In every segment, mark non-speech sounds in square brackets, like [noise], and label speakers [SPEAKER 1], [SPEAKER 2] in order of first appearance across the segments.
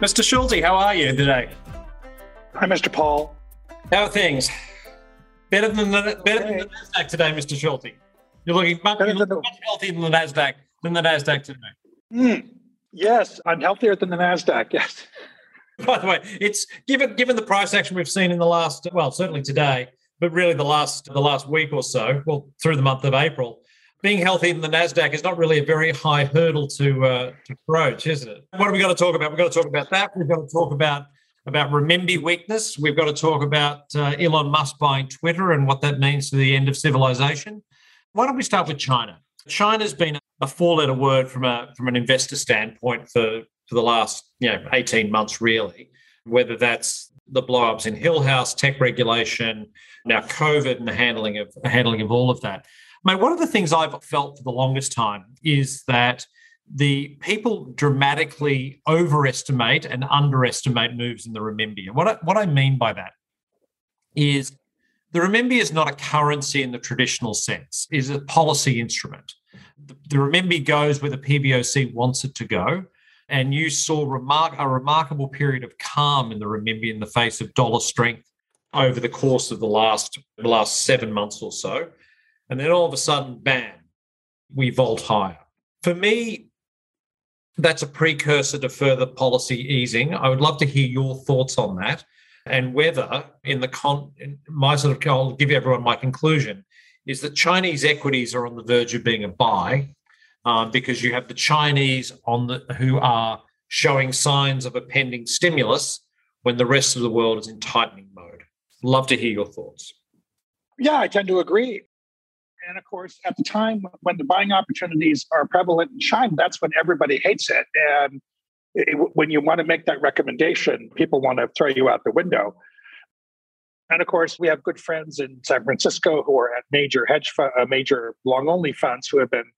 [SPEAKER 1] Mr. Schulte, how are you today?
[SPEAKER 2] Hi, Mr. Paul.
[SPEAKER 1] How are things? Better than the better than the Nasdaq today, Mr. Schulte. You're looking much, you're looking much healthier than the Nasdaq than the Nasdaq today.
[SPEAKER 2] Mm, yes, I'm healthier than the Nasdaq. [laughs] Yes.
[SPEAKER 1] By the way, it's given given the price action we've seen in the last well, certainly today, but really the last the last week or so, well, through the month of April, being healthy in the Nasdaq is not really a very high hurdle to uh, to approach, isn't it? What are we going to talk about? We've got to talk about that. We've got to talk about about renminbi weakness. We've got to talk about uh, Elon Musk buying Twitter and what that means to the end of civilization. Why don't we start with China? China's been a four-letter word from a from an investor standpoint for for the last you know 18 months, really. Whether that's the blowups in Hill House, tech regulation, now COVID, and the handling of handling of all of that. Mate, one of the things I've felt for the longest time is that the people dramatically overestimate and underestimate moves in the renminbi. What I, what I mean by that is the renminbi is not a currency in the traditional sense; it is a policy instrument. The, the renminbi goes where the PBOC wants it to go, and you saw remark, a remarkable period of calm in the renminbi in the face of dollar strength over the course of the last the last seven months or so. And then all of a sudden, bam, we vault higher. For me, that's a precursor to further policy easing. I would love to hear your thoughts on that and whether, in the con, my sort of, I'll give everyone my conclusion is that Chinese equities are on the verge of being a buy um, because you have the Chinese on the who are showing signs of a pending stimulus when the rest of the world is in tightening mode. Love to hear your thoughts.
[SPEAKER 2] Yeah, I tend to agree. And of course, at the time when the buying opportunities are prevalent in China, that's when everybody hates it. And it, when you want to make that recommendation, people want to throw you out the window. And of course, we have good friends in San Francisco who are at major hedge fund, uh, major long only funds who have been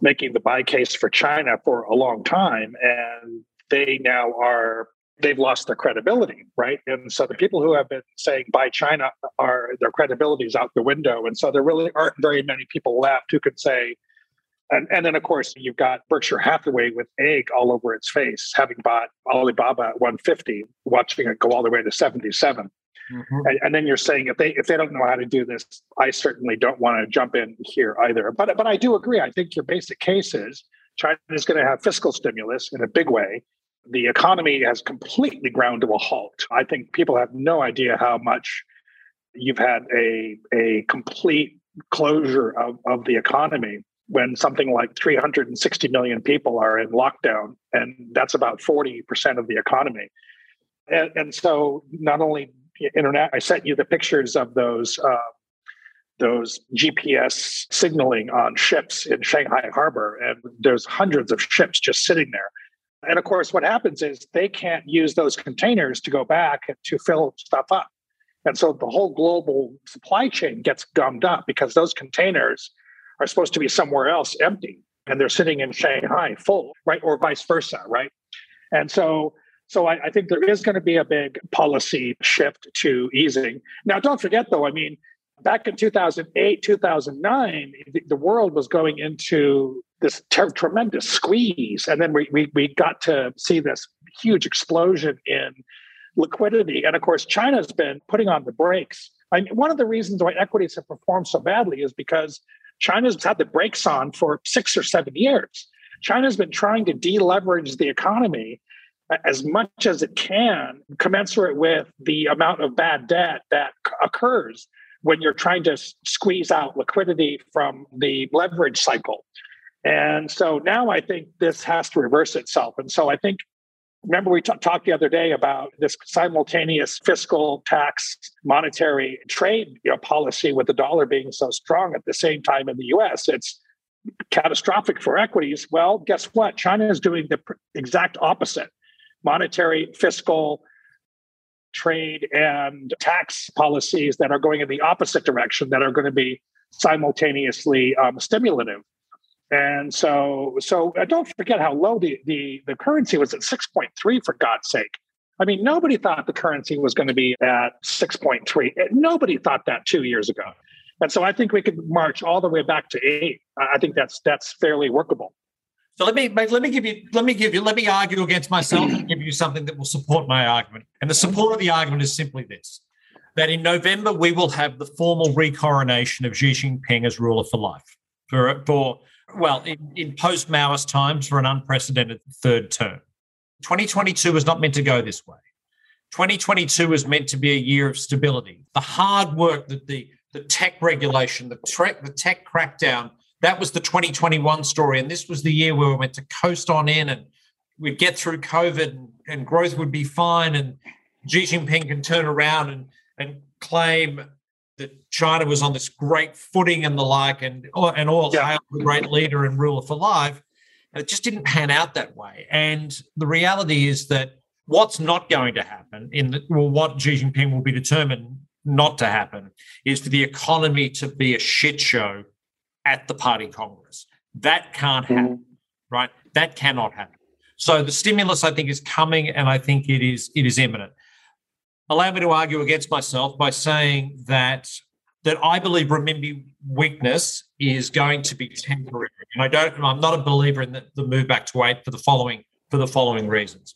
[SPEAKER 2] making the buy case for China for a long time, and they now are they've lost their credibility, right? And so the people who have been saying buy China are their credibility is out the window. And so there really aren't very many people left who could say, and, and then of course you've got Berkshire Hathaway with egg all over its face, having bought Alibaba at 150, watching it go all the way to 77. Mm-hmm. And, and, then you're saying if they if they don't know how to do this, I certainly don't want to jump in here either. But but I do agree. I think your basic case is China is going to have fiscal stimulus in a big way the economy has completely ground to a halt. I think people have no idea how much you've had a, a complete closure of, of the economy when something like 360 million people are in lockdown, and that's about 40% of the economy. And, and so, not only internet, I sent you the pictures of those uh, those GPS signaling on ships in Shanghai Harbor, and there's hundreds of ships just sitting there. And of course, what happens is they can't use those containers to go back to fill stuff up. And so the whole global supply chain gets gummed up because those containers are supposed to be somewhere else empty and they're sitting in Shanghai full, right? Or vice versa, right? And so so I, I think there is going to be a big policy shift to easing. Now, don't forget though, I mean, back in 2008, 2009, the world was going into this ter- tremendous squeeze. And then we, we, we got to see this huge explosion in liquidity. And of course, China's been putting on the brakes. I mean, one of the reasons why equities have performed so badly is because China's had the brakes on for six or seven years. China's been trying to deleverage the economy as much as it can, commensurate with the amount of bad debt that occurs when you're trying to squeeze out liquidity from the leverage cycle. And so now I think this has to reverse itself. And so I think, remember, we t- talked the other day about this simultaneous fiscal, tax, monetary trade you know, policy with the dollar being so strong at the same time in the US. It's catastrophic for equities. Well, guess what? China is doing the pr- exact opposite monetary, fiscal, trade, and tax policies that are going in the opposite direction that are going to be simultaneously um, stimulative. And so, so uh, don't forget how low the, the, the currency was at 6.3 for God's sake. I mean, nobody thought the currency was going to be at 6.3. Nobody thought that two years ago. And so I think we could march all the way back to eight. I think that's that's fairly workable.
[SPEAKER 1] So let me let me give you let me give you let me argue against myself and give you something that will support my argument. And the support of the argument is simply this: that in November we will have the formal recoronation of Xi Jinping as ruler for life for for well in, in post Maoist times for an unprecedented third term. 2022 was not meant to go this way. 2022 was meant to be a year of stability. The hard work that the the tech regulation, the, tre- the tech crackdown that was the 2021 story. And this was the year where we went to coast on in and we'd get through COVID and, and growth would be fine. And Xi Jinping can turn around and, and claim that China was on this great footing and the like, and, and all yeah. hail the great leader and ruler for life. And it just didn't pan out that way. And the reality is that what's not going to happen in the, well, what Xi Jinping will be determined not to happen is for the economy to be a shit show at the party congress. That can't mm-hmm. happen, right? That cannot happen. So the stimulus, I think, is coming, and I think it is it is imminent. Allow me to argue against myself by saying that that I believe renminbi weakness is going to be temporary, and I don't. I'm not a believer in the, the move back to eight for the following for the following reasons.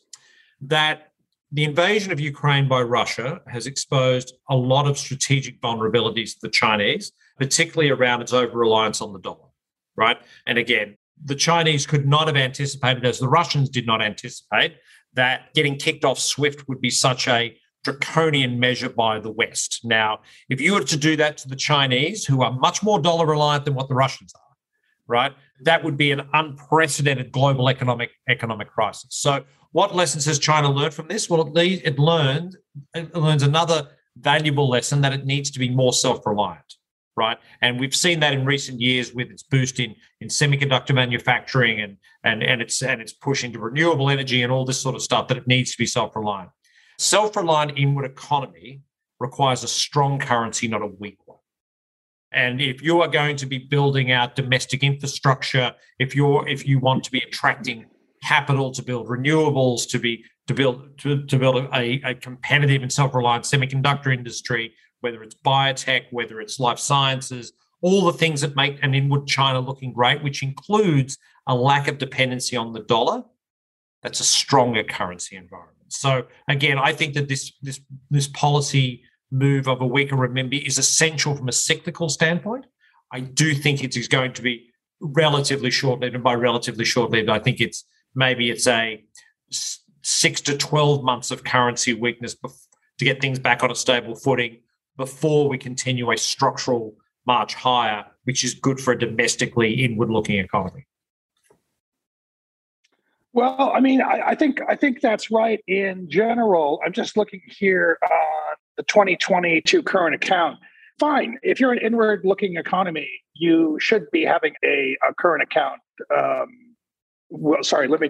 [SPEAKER 1] That the invasion of Ukraine by Russia has exposed a lot of strategic vulnerabilities to the Chinese particularly around its over reliance on the dollar, right? And again, the Chinese could not have anticipated, as the Russians did not anticipate, that getting kicked off SWIFT would be such a draconian measure by the West. Now, if you were to do that to the Chinese, who are much more dollar reliant than what the Russians are, right, that would be an unprecedented global economic economic crisis. So, what lessons has China learned from this? Well, it, it learned it learns another valuable lesson that it needs to be more self reliant right? And we've seen that in recent years with its boost in, in semiconductor manufacturing and, and, and, its, and its push into renewable energy and all this sort of stuff that it needs to be self reliant. Self reliant inward economy requires a strong currency, not a weak one. And if you are going to be building out domestic infrastructure, if you're if you want to be attracting capital to build renewables, to be to build to, to build a, a competitive and self-reliant semiconductor industry, whether it's biotech, whether it's life sciences, all the things that make an inward China looking great, which includes a lack of dependency on the dollar. That's a stronger currency environment. So again, I think that this this this policy move of a weaker renminbi is essential from a cyclical standpoint. I do think it is going to be relatively short-lived, and by relatively short-lived, I think it's maybe it's a six to twelve months of currency weakness to get things back on a stable footing before we continue a structural march higher, which is good for a domestically inward looking economy.
[SPEAKER 2] Well, I mean, I, I, think I think that's right in general. I'm just looking here on the 2022 current account. Fine, if you're an inward-looking economy, you should be having a, a current account. Um, well, sorry, let me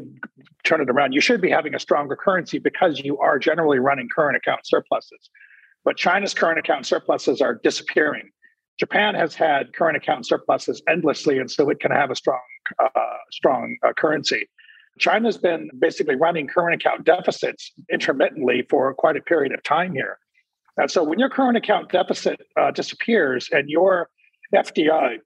[SPEAKER 2] turn it around. You should be having a stronger currency because you are generally running current account surpluses. But China's current account surpluses are disappearing. Japan has had current account surpluses endlessly, and so it can have a strong, uh, strong uh, currency. China's been basically running current account deficits intermittently for quite a period of time here. And so when your current account deficit uh, disappears and your FDI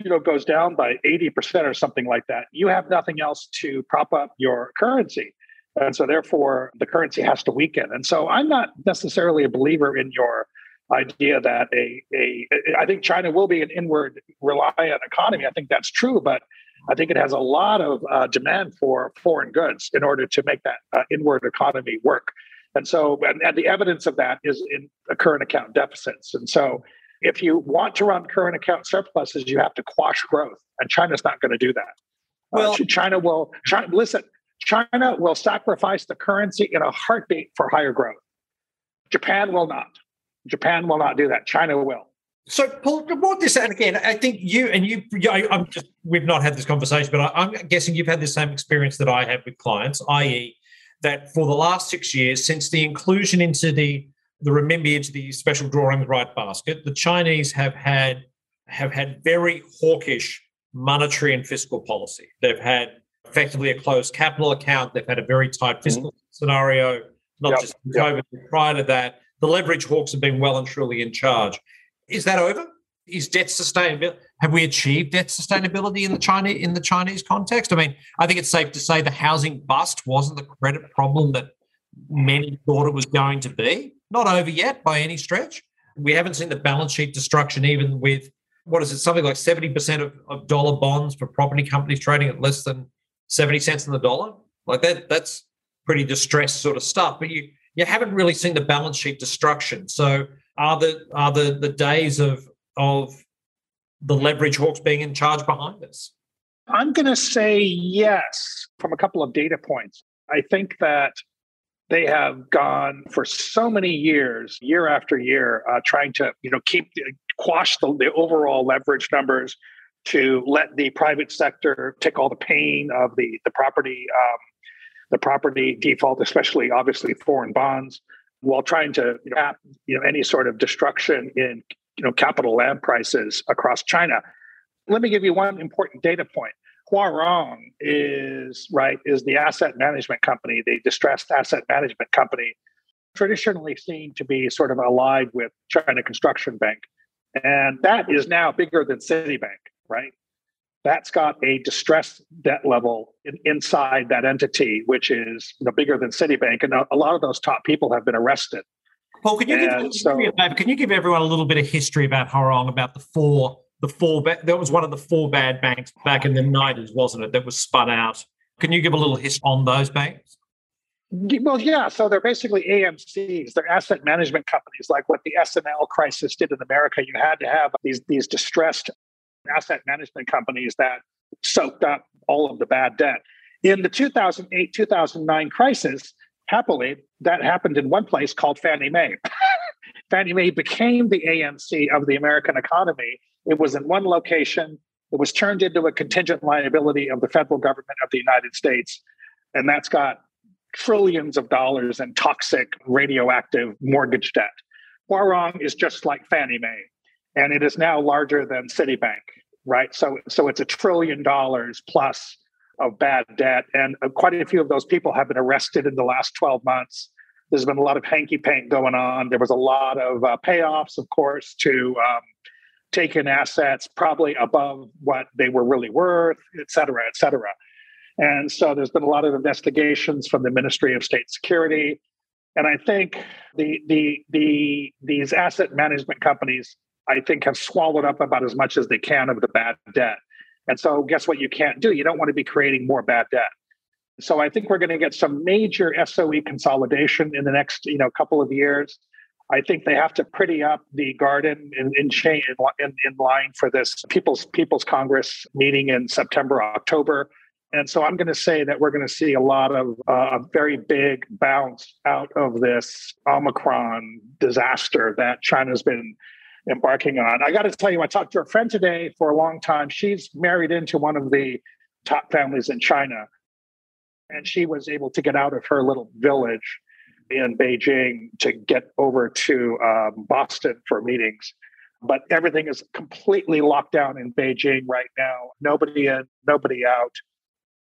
[SPEAKER 2] you know goes down by 80% or something like that, you have nothing else to prop up your currency. And so, therefore, the currency has to weaken. And so, I'm not necessarily a believer in your idea that a, a I think China will be an inward reliant economy. I think that's true, but I think it has a lot of uh, demand for foreign goods in order to make that uh, inward economy work. And so, and, and the evidence of that is in the current account deficits. And so, if you want to run current account surpluses, you have to quash growth, and China's not going to do that. Uh, well, uh, China will. China, listen, China will sacrifice the currency in a heartbeat for higher growth. Japan will not. Japan will not do that. China will.
[SPEAKER 1] So, Paul, what this, and again, I think you and you, I, am just, we've not had this conversation, but I, I'm guessing you've had the same experience that I have with clients, i.e., that for the last six years, since the inclusion into the the renminbi into the special drawing right basket, the Chinese have had have had very hawkish monetary and fiscal policy. They've had effectively a closed capital account. They've had a very tight mm-hmm. fiscal mm-hmm. scenario, not yep. just COVID, yep. prior to that. The leverage hawks have been well and truly in charge. Is that over? is debt sustainability have we achieved debt sustainability in the China in the Chinese context? I mean, I think it's safe to say the housing bust wasn't the credit problem that many thought it was going to be. Not over yet by any stretch. We haven't seen the balance sheet destruction even with what is it, something like 70% of, of dollar bonds for property companies trading at less than 70 cents on the dollar. Like that, that's pretty distressed sort of stuff. But you you haven't really seen the balance sheet destruction. So are the are the the days of of the leverage hawks being in charge behind us?
[SPEAKER 2] I'm going to say yes from a couple of data points. I think that they have gone for so many years, year after year, uh, trying to you know keep quash the, the overall leverage numbers to let the private sector take all the pain of the the property um, the property default, especially obviously foreign bonds, while trying to you know, you know any sort of destruction in you know capital land prices across China. Let me give you one important data point. Huarong is right is the asset management company, the distressed asset management company, traditionally seen to be sort of allied with China Construction Bank, and that is now bigger than Citibank, right? That's got a distressed debt level in, inside that entity, which is you know, bigger than Citibank, and a, a lot of those top people have been arrested.
[SPEAKER 1] Paul, can you, give, so, can you give everyone a little bit of history about Huarong, about the four, the four, that was one of the four bad banks back in the 90s, wasn't it, that was spun out? Can you give a little history on those banks?
[SPEAKER 2] Well, yeah. So they're basically AMCs. They're asset management companies, like what the S&L crisis did in America. You had to have these these distressed asset management companies that soaked up all of the bad debt. In the 2008 2009 crisis, Happily, that happened in one place called Fannie Mae. [laughs] Fannie Mae became the AMC of the American economy. It was in one location. It was turned into a contingent liability of the federal government of the United States. And that's got trillions of dollars in toxic radioactive mortgage debt. Huarong is just like Fannie Mae, and it is now larger than Citibank, right? So, so it's a trillion dollars plus of bad debt. And uh, quite a few of those people have been arrested in the last 12 months. There's been a lot of hanky pank going on. There was a lot of uh, payoffs, of course, to um, take in assets probably above what they were really worth, et cetera, et cetera. And so there's been a lot of investigations from the Ministry of State Security. And I think the the the these asset management companies, I think, have swallowed up about as much as they can of the bad debt. And so, guess what? You can't do. You don't want to be creating more bad debt. So, I think we're going to get some major SOE consolidation in the next, you know, couple of years. I think they have to pretty up the garden in in, chain, in, in line for this People's People's Congress meeting in September, October. And so I'm going to say that we're going to see a lot of uh, a very big bounce out of this Omicron disaster that China's been embarking on. I got to tell you, I talked to a friend today for a long time. She's married into one of the top families in China, and she was able to get out of her little village in Beijing to get over to um, Boston for meetings. But everything is completely locked down in Beijing right now. Nobody in, nobody out,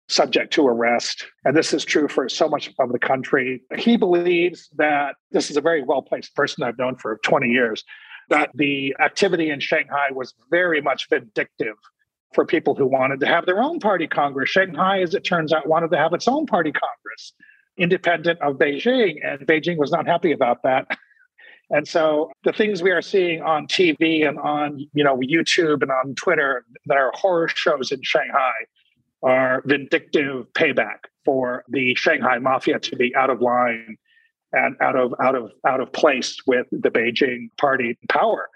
[SPEAKER 2] subject to arrest. And this is true for so much of the country. He believes that this is a very well placed person I've known for 20 years that the activity in Shanghai was very much vindictive for people who wanted to have their own party Congress. Shanghai, as it turns out, wanted to have its own party Congress, independent of Beijing, and Beijing was not happy about that. [laughs] And so the things we are seeing on TV and on you know YouTube and on Twitter that are horror shows in Shanghai are vindictive payback for the Shanghai mafia to be out of line out of out of out of place with the Beijing party power.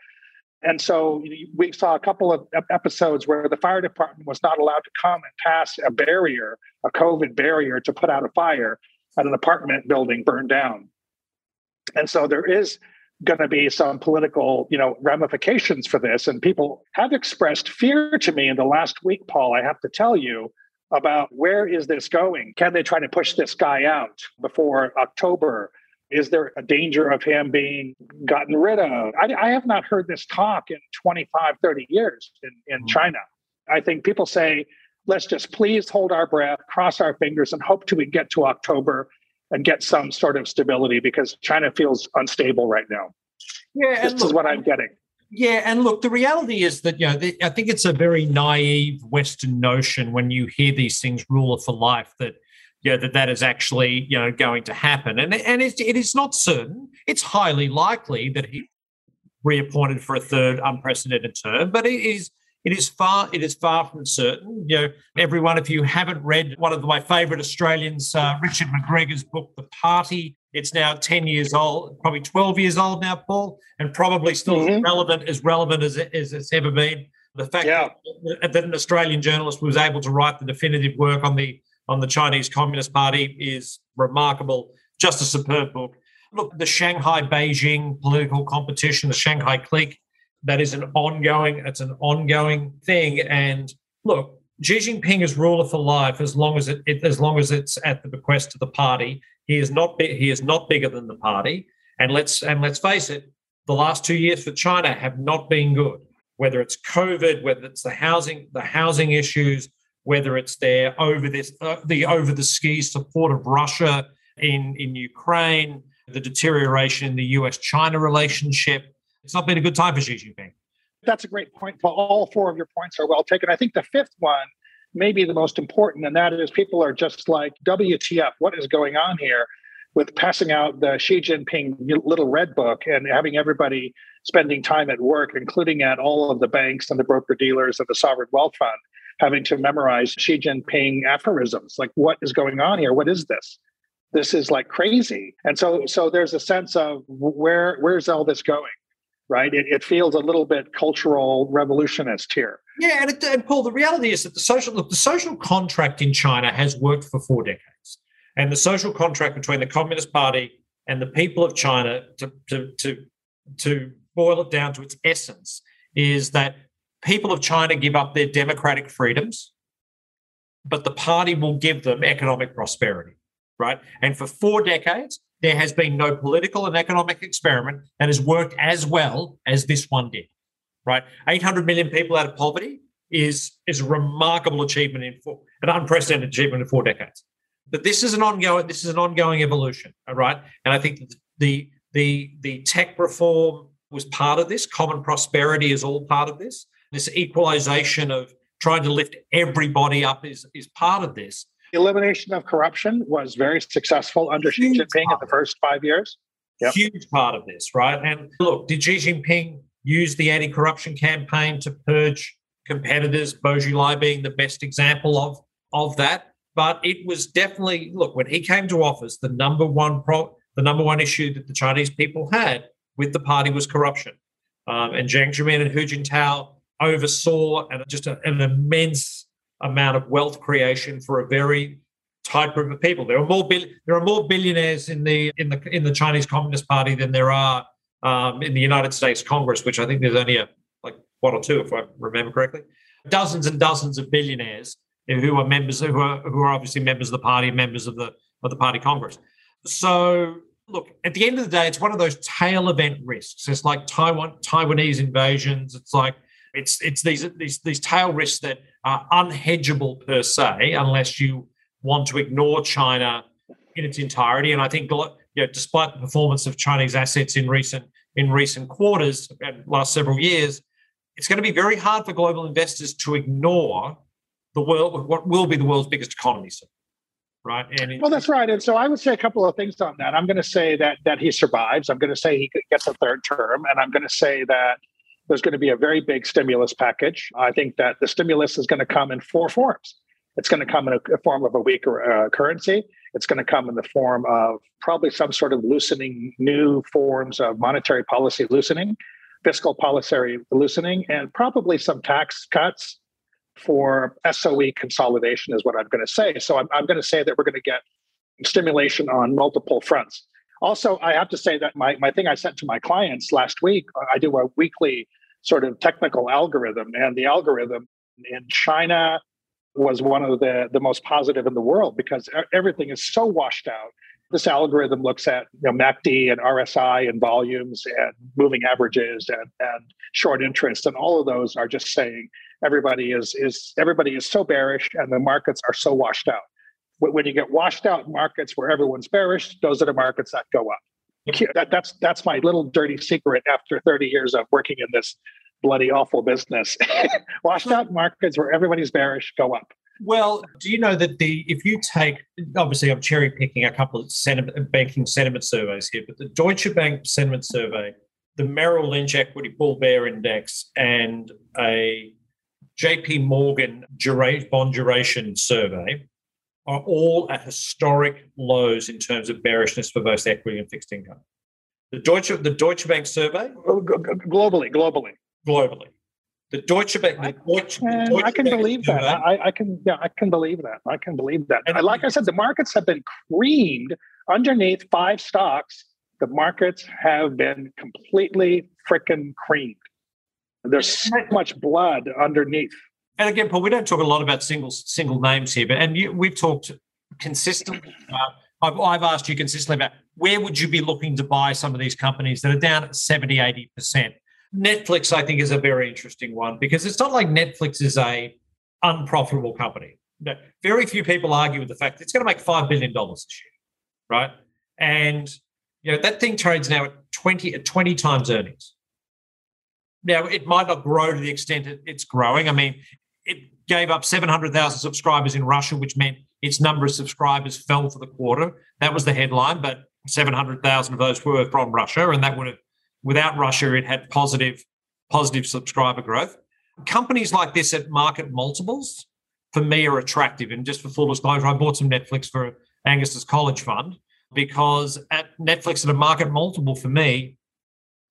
[SPEAKER 2] And so we saw a couple of episodes where the fire department was not allowed to come and pass a barrier, a COVID barrier to put out a fire at an apartment building burned down. And so there is going to be some political, you know, ramifications for this. And people have expressed fear to me in the last week, Paul, I have to tell you, about where is this going? Can they try to push this guy out before October? Is there a danger of him being gotten rid of? I, I have not heard this talk in 25, 30 years in, in mm-hmm. China. I think people say, let's just please hold our breath, cross our fingers, and hope till we get to October and get some sort of stability because China feels unstable right now. Yeah, this look, is what I'm getting.
[SPEAKER 1] Yeah, and look, the reality is that you know the, I think it's a very naive Western notion when you hear these things ruler for life that you know, that that is actually you know going to happen, and and it, it is not certain. It's highly likely that he reappointed for a third unprecedented term, but it is it is far it is far from certain. You know, everyone, if you haven't read one of my favourite Australians, uh, Richard McGregor's book, The Party, it's now ten years old, probably twelve years old now, Paul, and probably still mm-hmm. relevant as relevant as, it as it's ever been. The fact yeah. that, that an Australian journalist was able to write the definitive work on the on the Chinese Communist Party is remarkable. Just a superb book. Look, the Shanghai Beijing political competition, the Shanghai clique, that is an ongoing, it's an ongoing thing. And look, Xi Jinping is ruler for life as long as it, it as long as it's at the bequest of the party. He is not he is not bigger than the party. And let's and let's face it, the last two years for China have not been good. Whether it's COVID, whether it's the housing the housing issues, whether it's over this uh, the over the ski support of Russia in in Ukraine, the deterioration in the U.S. China relationship it's not been a good time for Xi Jinping.
[SPEAKER 2] That's a great point, Paul. All four of your points are well taken. I think the fifth one may be the most important, and that is people are just like, WTF, what is going on here? With passing out the Xi Jinping little red book and having everybody spending time at work, including at all of the banks and the broker dealers and the sovereign wealth fund, having to memorize Xi Jinping aphorisms. Like, what is going on here? What is this? This is like crazy. And so, so there's a sense of where where's all this going? right? It, it feels a little bit cultural revolutionist here.
[SPEAKER 1] Yeah, and, it, and Paul, the reality is that the social look, the social contract in China has worked for four decades, and the social contract between the Communist Party and the people of China, to to to to boil it down to its essence, is that people of China give up their democratic freedoms, but the party will give them economic prosperity, right? And for four decades, there has been no political and economic experiment that has worked as well as this one did. Right, 800 million people out of poverty is is a remarkable achievement in four, an unprecedented achievement in four decades. But this is an ongoing this is an ongoing evolution, right. And I think the the the tech reform was part of this. Common prosperity is all part of this. This equalization of trying to lift everybody up is is part of this
[SPEAKER 2] elimination of corruption was very successful under Xi Jinping in the first five years.
[SPEAKER 1] Yep. Huge part of this, right? And look, did Xi Jinping use the anti corruption campaign to purge competitors, Bo Xilai being the best example of, of that? But it was definitely, look, when he came to office, the number one pro, the number one issue that the Chinese people had with the party was corruption. Um, and Jiang Zemin and Hu Jintao oversaw and just a, an immense amount of wealth creation for a very tight group of people. There are more bil- there are more billionaires in the in the in the Chinese Communist Party than there are um, in the United States Congress, which I think there's only a like one or two, if I remember correctly. Dozens and dozens of billionaires who are members who are who are obviously members of the party, members of the of the party Congress. So look, at the end of the day, it's one of those tail event risks. It's like Taiwan Taiwanese invasions. It's like it's it's these these these tail risks that are unhedgeable per se, unless you want to ignore China in its entirety. And I think, you know, despite the performance of Chinese assets in recent in recent quarters and last several years, it's going to be very hard for global investors to ignore the world, what will be the world's biggest economy soon. Right.
[SPEAKER 2] And well, that's right. And so I would say a couple of things on that. I'm going to say that that he survives. I'm going to say he gets a third term, and I'm going to say that there's going to be a very big stimulus package. I think that the stimulus is going to come in four forms. It's going to come in a, a form of a weaker uh, currency. It's going to come in the form of probably some sort of loosening, new forms of monetary policy loosening, fiscal policy loosening, and probably some tax cuts for SOE consolidation, is what I'm going to say. So I'm, I'm going to say that we're going to get stimulation on multiple fronts. Also, I have to say that my, my thing I sent to my clients last week, I do a weekly sort of technical algorithm. And the algorithm in China was one of the, the most positive in the world because everything is so washed out. This algorithm looks at you know, MACD and RSI and volumes and moving averages and, and short interest. And all of those are just saying everybody is, is everybody is so bearish and the markets are so washed out. When you get washed out markets where everyone's bearish, those are the markets that go up. That, that's that's my little dirty secret after 30 years of working in this bloody awful business. [laughs] Washed out markets where everybody's bearish go up.
[SPEAKER 1] Well, do you know that the if you take obviously I'm cherry picking a couple of sentiment, banking sentiment surveys here, but the Deutsche Bank sentiment survey, the Merrill Lynch Equity Bull Bear Index, and a JP Morgan bond duration survey are all at historic lows in terms of bearishness for both equity and fixed income. The Deutsche the Deutsche Bank survey uh,
[SPEAKER 2] globally, globally,
[SPEAKER 1] globally the Deutsche Bank. The Deutsche,
[SPEAKER 2] the Deutsche I can Bank believe that. I, I, can. Yeah, I can believe that. I can believe that. And like I said, the markets have been creamed underneath five stocks. The markets have been completely freaking creamed. There's so much blood underneath.
[SPEAKER 1] And again, Paul, we don't talk a lot about single single names here, but and you, we've talked consistently. Uh, I've, I've asked you consistently about where would you be looking to buy some of these companies that are down at 70, 80 percent Netflix, I think, is a very interesting one because it's not like Netflix is a unprofitable company. Very few people argue with the fact it's going to make five billion dollars this year, right? And you know that thing trades now at 20 at 20 times earnings. Now it might not grow to the extent it's growing. I mean, gave up 700,000 subscribers in Russia, which meant its number of subscribers fell for the quarter. That was the headline, but 700,000 of those were from Russia, and that would have Without Russia, it had positive positive subscriber growth. Companies like this at market multiples, for me, are attractive. And just for full disclosure, I bought some Netflix for Angus's college fund because at Netflix at a market multiple for me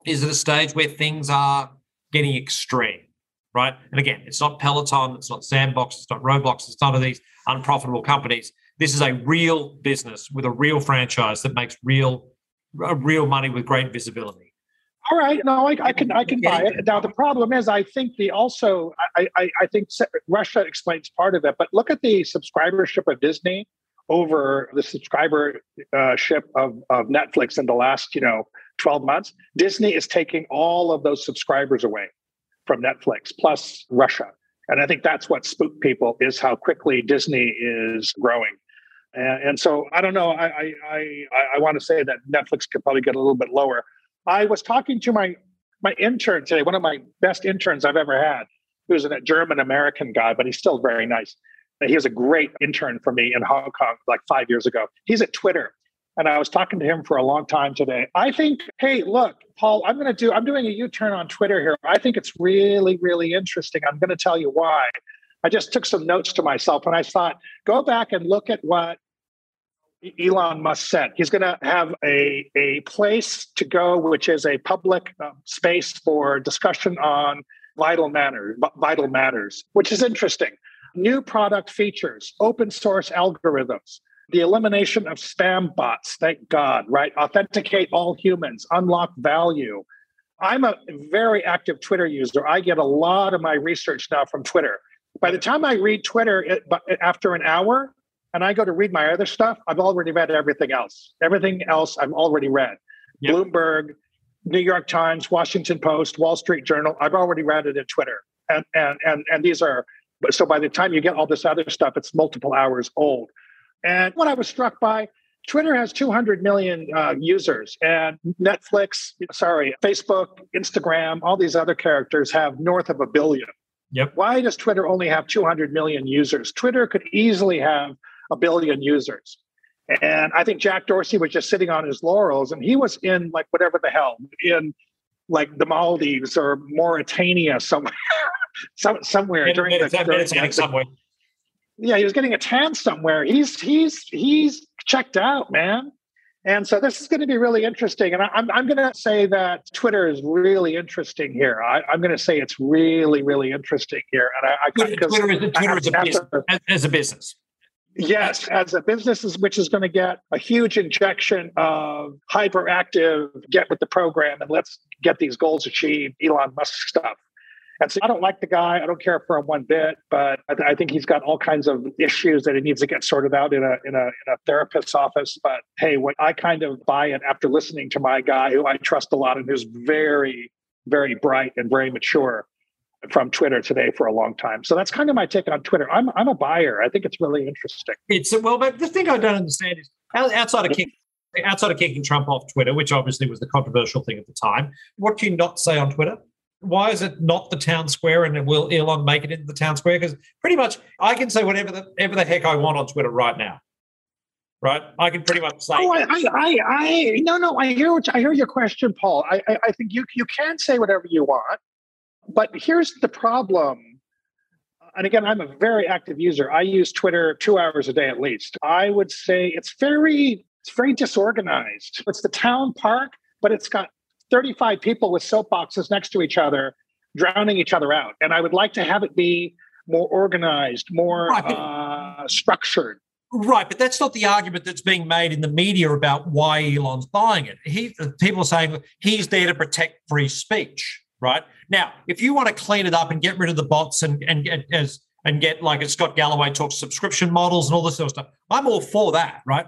[SPEAKER 1] is at a stage where things are getting extreme, right? And again, it's not Peloton, it's not Sandbox, it's not Roblox, it's none of these unprofitable companies. This is a real business with a real franchise that makes real, uh, real money with great visibility
[SPEAKER 2] all right, no, I, I can I can buy it. Now the problem is, I think the also I, I I think Russia explains part of it, but look at the subscribership of Disney over the subscribership uh, of of Netflix in the last you know twelve months. Disney is taking all of those subscribers away from Netflix plus Russia, and I think that's what spooked people is how quickly Disney is growing. And, and so I don't know. I I I, I want to say that Netflix could probably get a little bit lower I was talking to my my intern today, one of my best interns I've ever had, who's a German American guy, but he's still very nice. He was a great intern for me in Hong Kong like five years ago. He's at Twitter. And I was talking to him for a long time today. I think, hey, look, Paul, I'm going to do, I'm doing a U turn on Twitter here. I think it's really, really interesting. I'm going to tell you why. I just took some notes to myself and I thought, go back and look at what Elon Musk said. He's going to have a, a place to go, which is a public uh, space for discussion on vital matters, vital matters, which is interesting. New product features, open source algorithms, the elimination of spam bots, thank God, right? Authenticate all humans, unlock value. I'm a very active Twitter user. I get a lot of my research now from Twitter. By the time I read Twitter it, after an hour, and I go to read my other stuff, I've already read everything else. Everything else I've already read. Yep. Bloomberg, New York Times, Washington Post, Wall Street Journal. I've already read it in Twitter. And and and and these are so by the time you get all this other stuff, it's multiple hours old. And what I was struck by, Twitter has 200 million uh, users, and Netflix, sorry, Facebook, Instagram, all these other characters have north of a billion.
[SPEAKER 1] Yep.
[SPEAKER 2] Why does Twitter only have 200 million users? Twitter could easily have a billion users. And I think Jack Dorsey was just sitting on his laurels and he was in like whatever the hell, in like the Maldives or Mauritania somewhere, [laughs] some, somewhere during the, during the, somewhere. Yeah, he was getting a tan somewhere. He's he's he's checked out, man. And so this is going to be really interesting. And I, am I'm, I'm going to say that Twitter is really interesting here. I, am going to say it's really, really interesting here. And I, I
[SPEAKER 1] Twitter, is, Twitter is a business, as a business.
[SPEAKER 2] Yes, as a business which is going to get a huge injection of hyperactive, get with the program and let's get these goals achieved, Elon Musk stuff. And so I don't like the guy. I don't care for him one bit, but I, th- I, think he's got all kinds of issues that he needs to get sorted out in a, in a in a therapist's office. But hey, what I kind of buy it after listening to my guy, who I trust a lot and who's very, very bright and very mature from Twitter today for a long time. So that's kind of my take on Twitter. I'm I'm a buyer. I think it's really interesting.
[SPEAKER 1] It's well, but the thing I don't understand is outside of King, outside of kicking Trump off Twitter, which obviously was the controversial thing at the time, what do you not say on Twitter? Why is it not the town square and will Elon make it into the town square? Because pretty much I can say whatever the, whatever the heck I want on Twitter right now. Right? I can pretty much say.
[SPEAKER 2] Oh, I, I, I, no, no, I hear, what, I hear your question, Paul. I, I, I think you, you can say whatever you want. But here's the problem and again, I'm a very active user. I use Twitter two hours a day at least. I would say it's very, it's very disorganized. It's the town park, but it's got 35 people with soapboxes next to each other, drowning each other out. And I would like to have it be more organized, more right. uh, structured.
[SPEAKER 1] Right, but that's not the argument that's being made in the media about why Elon's buying it. He, people are saying he's there to protect free speech right? Now, if you want to clean it up and get rid of the bots and and get as and get like as Scott Galloway talks subscription models and all this sort of stuff, I'm all for that, right?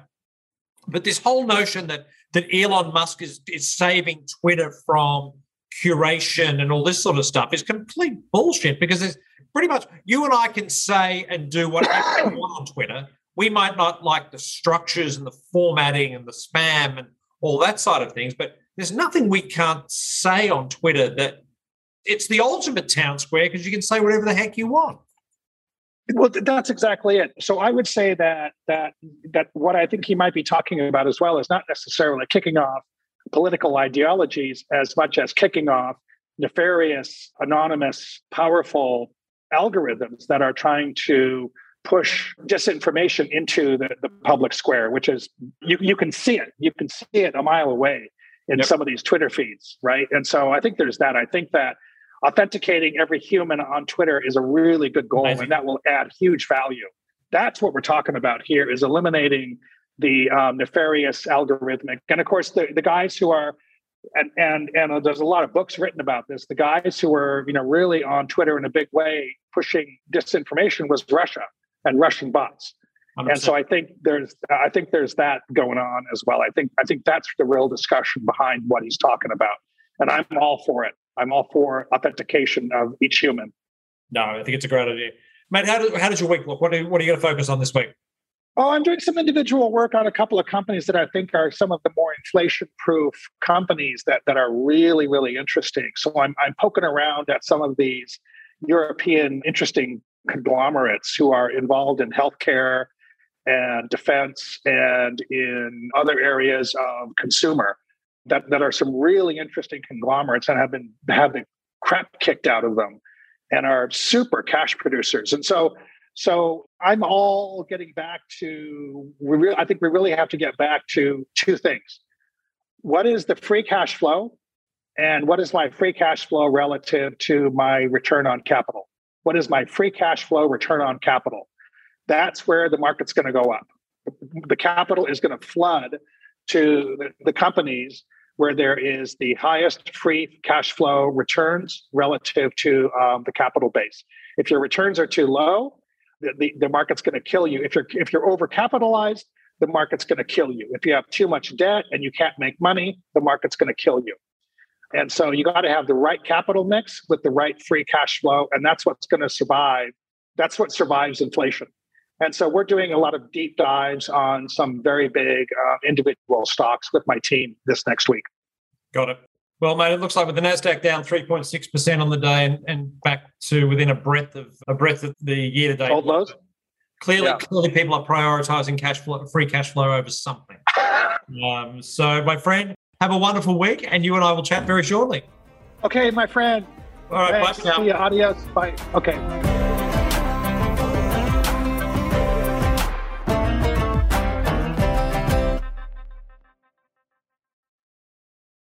[SPEAKER 1] But this whole notion that that Elon Musk is is saving Twitter from curation and all this sort of stuff is complete bullshit because it's pretty much you and I can say and do whatever we [coughs] want on Twitter. We might not like the structures and the formatting and the spam and all that side of things, but there's nothing we can't say on Twitter that it's the ultimate town square because you can say whatever the heck you want.
[SPEAKER 2] Well, that's exactly it. So I would say that that that what I think he might be talking about as well is not necessarily kicking off political ideologies as much as kicking off nefarious, anonymous, powerful algorithms that are trying to push disinformation into the, the public square, which is you, you can see it. You can see it a mile away in yep. some of these Twitter feeds, right? And so I think there's that. I think that authenticating every human on Twitter is a really good goal, Amazing. and that will add huge value. That's what we're talking about here: is eliminating the um, nefarious algorithmic, and of course the the guys who are and and and there's a lot of books written about this. The guys who were you know really on Twitter in a big way pushing disinformation was Russia and Russian bots. 100%. And so I think there's I think there's that going on as well. I think I think that's the real discussion behind what he's talking about. And I'm all for it. I'm all for authentication of each human.
[SPEAKER 1] No, I think it's a great idea. Matt, how, do, how does your week look? What are, what are you going to focus on this week?
[SPEAKER 2] Oh, I'm doing some individual work on a couple of companies that I think are some of the more inflation-proof companies that that are really, really interesting. So I'm I'm poking around at some of these European interesting conglomerates who are involved in healthcare and defense and in other areas of consumer that, that are some really interesting conglomerates and have been have the crap kicked out of them and are super cash producers. And so so I'm all getting back to we really, I think we really have to get back to two things. What is the free cash flow? And what is my free cash flow relative to my return on capital? What is my free cash flow return on capital? that's where the market's going to go up. The capital is going to flood to the, companies where there is the highest free cash flow returns relative to um, the capital base. If your returns are too low, the, the, the market's going to kill you. If you're if you're overcapitalized, the market's going to kill you. If you have too much debt and you can't make money, the market's going to kill you. And so you got to have the right capital mix with the right free cash flow, and that's what's going to survive. That's what survives inflation. And so we're doing a lot of deep dives on some very big uh, individual stocks with my team this next week.
[SPEAKER 1] Got it. Well, mate, it looks like with the Nasdaq down 3.6% on the day and, and back to within a breadth of a breadth of the year to date.
[SPEAKER 2] Old lows.
[SPEAKER 1] Clearly, yeah. clearly, people are prioritizing cash flow, free cash flow over something. um, so, my friend, have a wonderful week, and you and I will chat very shortly.
[SPEAKER 2] Okay, my friend.
[SPEAKER 1] All right, Thanks.
[SPEAKER 2] bye. See you. Adios. Bye. Okay.